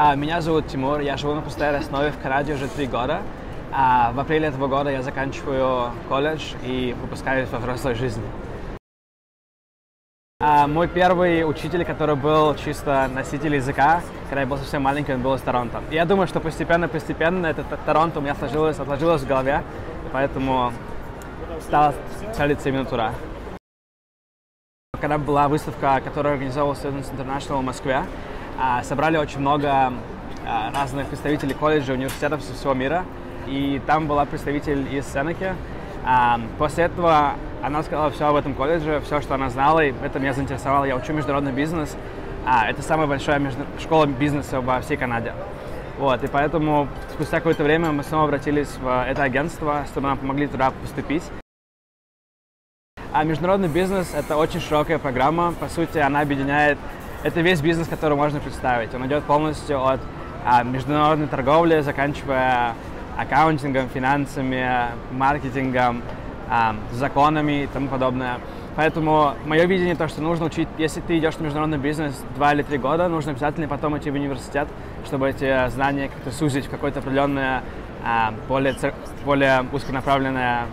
А, Меня зовут Тимур, я живу на постоянной основе в Канаде уже три года. А В апреле этого года я заканчиваю колледж и выпускаюсь во взрослой жизни. А Мой первый учитель, который был чисто носитель языка, когда я был совсем маленький, он был из Торонто. И я думаю, что постепенно-постепенно это Торонто у меня сложилось, отложилось в голове, поэтому стал целиться именно туда. Когда была выставка, которую организовал Students International в Москве, собрали очень много а, разных представителей колледжей, университетов со всего мира. И там была представитель из Сенеки. А, После этого она сказала все об этом колледже, все, что она знала, и это меня заинтересовало. Я учу международный бизнес. А, Это самая большая школа бизнеса во всей Канаде. Вот, и поэтому спустя какое-то время мы снова обратились в это агентство, чтобы нам помогли туда поступить. А международный бизнес – это очень широкая программа. По сути, она объединяет… Это весь бизнес, который можно представить. Он идет полностью от а, международной торговли, заканчивая аккаунтингом, финансами, маркетингом, а, законами и тому подобное. Поэтому мое видение то, что нужно учить, если ты идешь в международный бизнес два или три года, нужно обязательно потом идти в университет, чтобы эти знания как-то сузить в какое-то определенное, а, более, более узконаправленное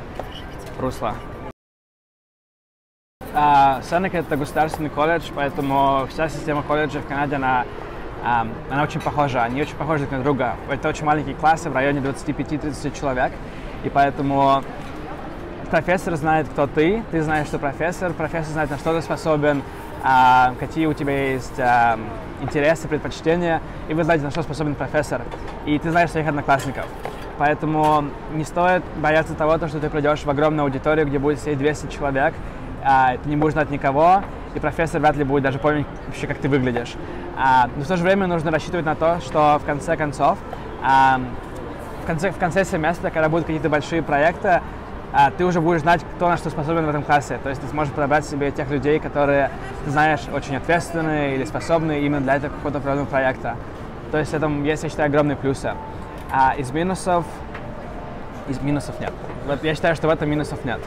русло. А, Сенека это государственный колледж, поэтому вся система колледжа в Канаде, она, она очень похожа, они очень похожи друг на друга. Это очень маленькие классы, в районе 25-30 человек, и поэтому профессор знает, кто ты, ты знаешь, что профессор, профессор знает, на что ты способен, а, какие у тебя есть а, интересы, предпочтения, и вы знаете, на что способен профессор, и ты знаешь своих одноклассников. Поэтому не стоит бояться того, то, что ты придешь в огромную аудиторию, где будет сидеть 200 человек, а, ты не будешь знать никого, и профессор вряд ли будет даже помнить вообще, как ты выглядишь. А, но в то же время нужно рассчитывать на то, что в конце концов, а, в конце, в конце семестра, когда будут какие-то большие проекты, а, ты уже будешь знать, кто на что способен в этом классе. То есть ты сможешь подобрать себе тех людей, которые, ты знаешь, очень ответственные или способны именно для этого какого-то определенного проекта. То есть в этом есть, я считаю, огромные плюсы. А из минусов... Из минусов нет. Вот я считаю, что в этом минусов нет.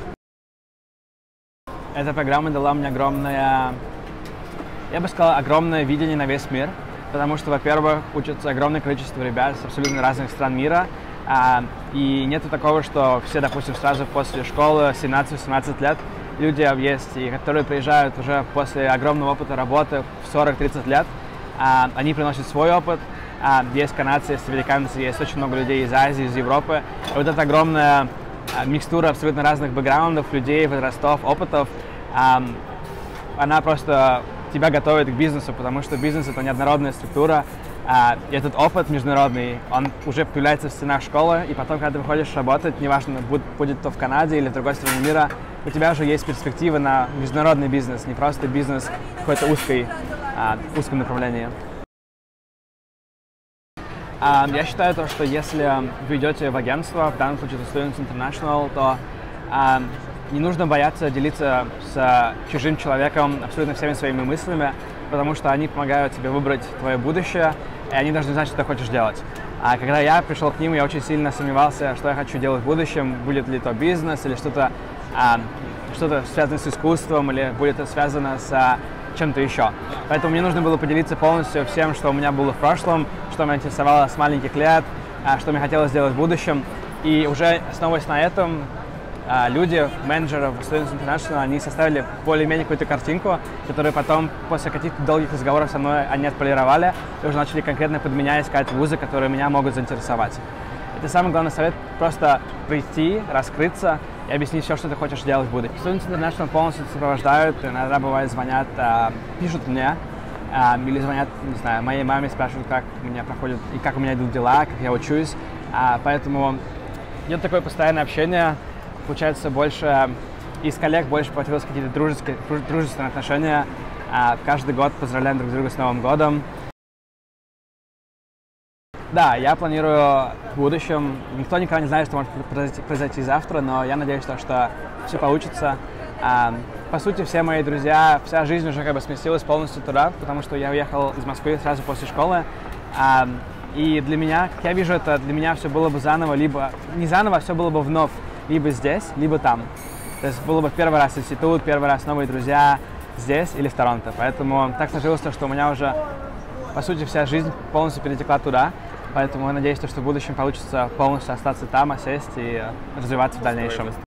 Эта программа дала мне огромное, я бы сказал, огромное видение на весь мир, потому что, во-первых, учатся огромное количество ребят с абсолютно разных стран мира, а, и нету такого, что все, допустим, сразу после школы 17-18 лет люди есть, и которые приезжают уже после огромного опыта работы в 40-30 лет, а, они приносят свой опыт, а, есть канадцы, есть американцы, есть очень много людей из Азии, из Европы. И вот эта огромная а, микстура абсолютно разных бэкграундов, людей, возрастов, опытов, она просто тебя готовит к бизнесу, потому что бизнес это неоднородная структура. а, этот опыт международный, он уже появляется в стенах школы, и потом, когда ты выходишь работать, неважно, будет, будет то в Канаде или в другой стране мира, у тебя уже есть перспективы на международный бизнес, не просто бизнес в какой-то узкой, а, узком направлении. А, Я считаю то, что если вы идете в агентство, в данном случае это Students International, то а, не нужно бояться делиться с чужим человеком абсолютно всеми своими мыслями, потому что они помогают тебе выбрать твое будущее, и они должны знать, что ты хочешь делать. А когда я пришел к ним, я очень сильно сомневался, что я хочу делать в будущем, будет ли то бизнес или что-то а, что-то связанное с искусством, или будет это связано с а, чем-то еще. Поэтому мне нужно было поделиться полностью всем, что у меня было в прошлом, что меня интересовало с маленьких лет, а, что мне хотелось сделать в будущем. И уже основываясь на этом, а, люди, менеджеры в Students International, они составили более-менее какую-то картинку, которую потом, после каких-то долгих разговоров со мной, они отполировали и уже начали конкретно под меня искать вузы, которые меня могут заинтересовать. Это самый главный совет – просто прийти, раскрыться и объяснить все, что ты хочешь делать в будущем. Students International полностью сопровождают, иногда бывает звонят, а, пишут мне, а, или звонят, не знаю, моей маме, спрашивают, как у меня проходит и как у меня идут дела, как я учусь. А, поэтому идет такое постоянное общение, получается больше из коллег больше появилось какие-то дружеские, друж- дружественные отношения. Каждый год поздравляем друг друга с Новым годом. Да, я планирую в будущем. Никто никогда не знает, что может произойти, произойти завтра, но я надеюсь, что, что все получится. А, по сути, все мои друзья, вся жизнь уже как бы сместилась полностью туда, потому что я уехал из Москвы сразу после школы. А, и для меня, как я вижу это, для меня все было бы заново, либо не заново, а все было бы вновь, либо здесь, либо там. То есть было бы первый раз институт, первый раз новые друзья здесь или в Торонто. Поэтому так сложилось, то, что у меня уже по сути, вся жизнь полностью перетекла туда. Поэтому я надеюсь, что в будущем получится полностью остаться там, осесть и развиваться в дальнейшем.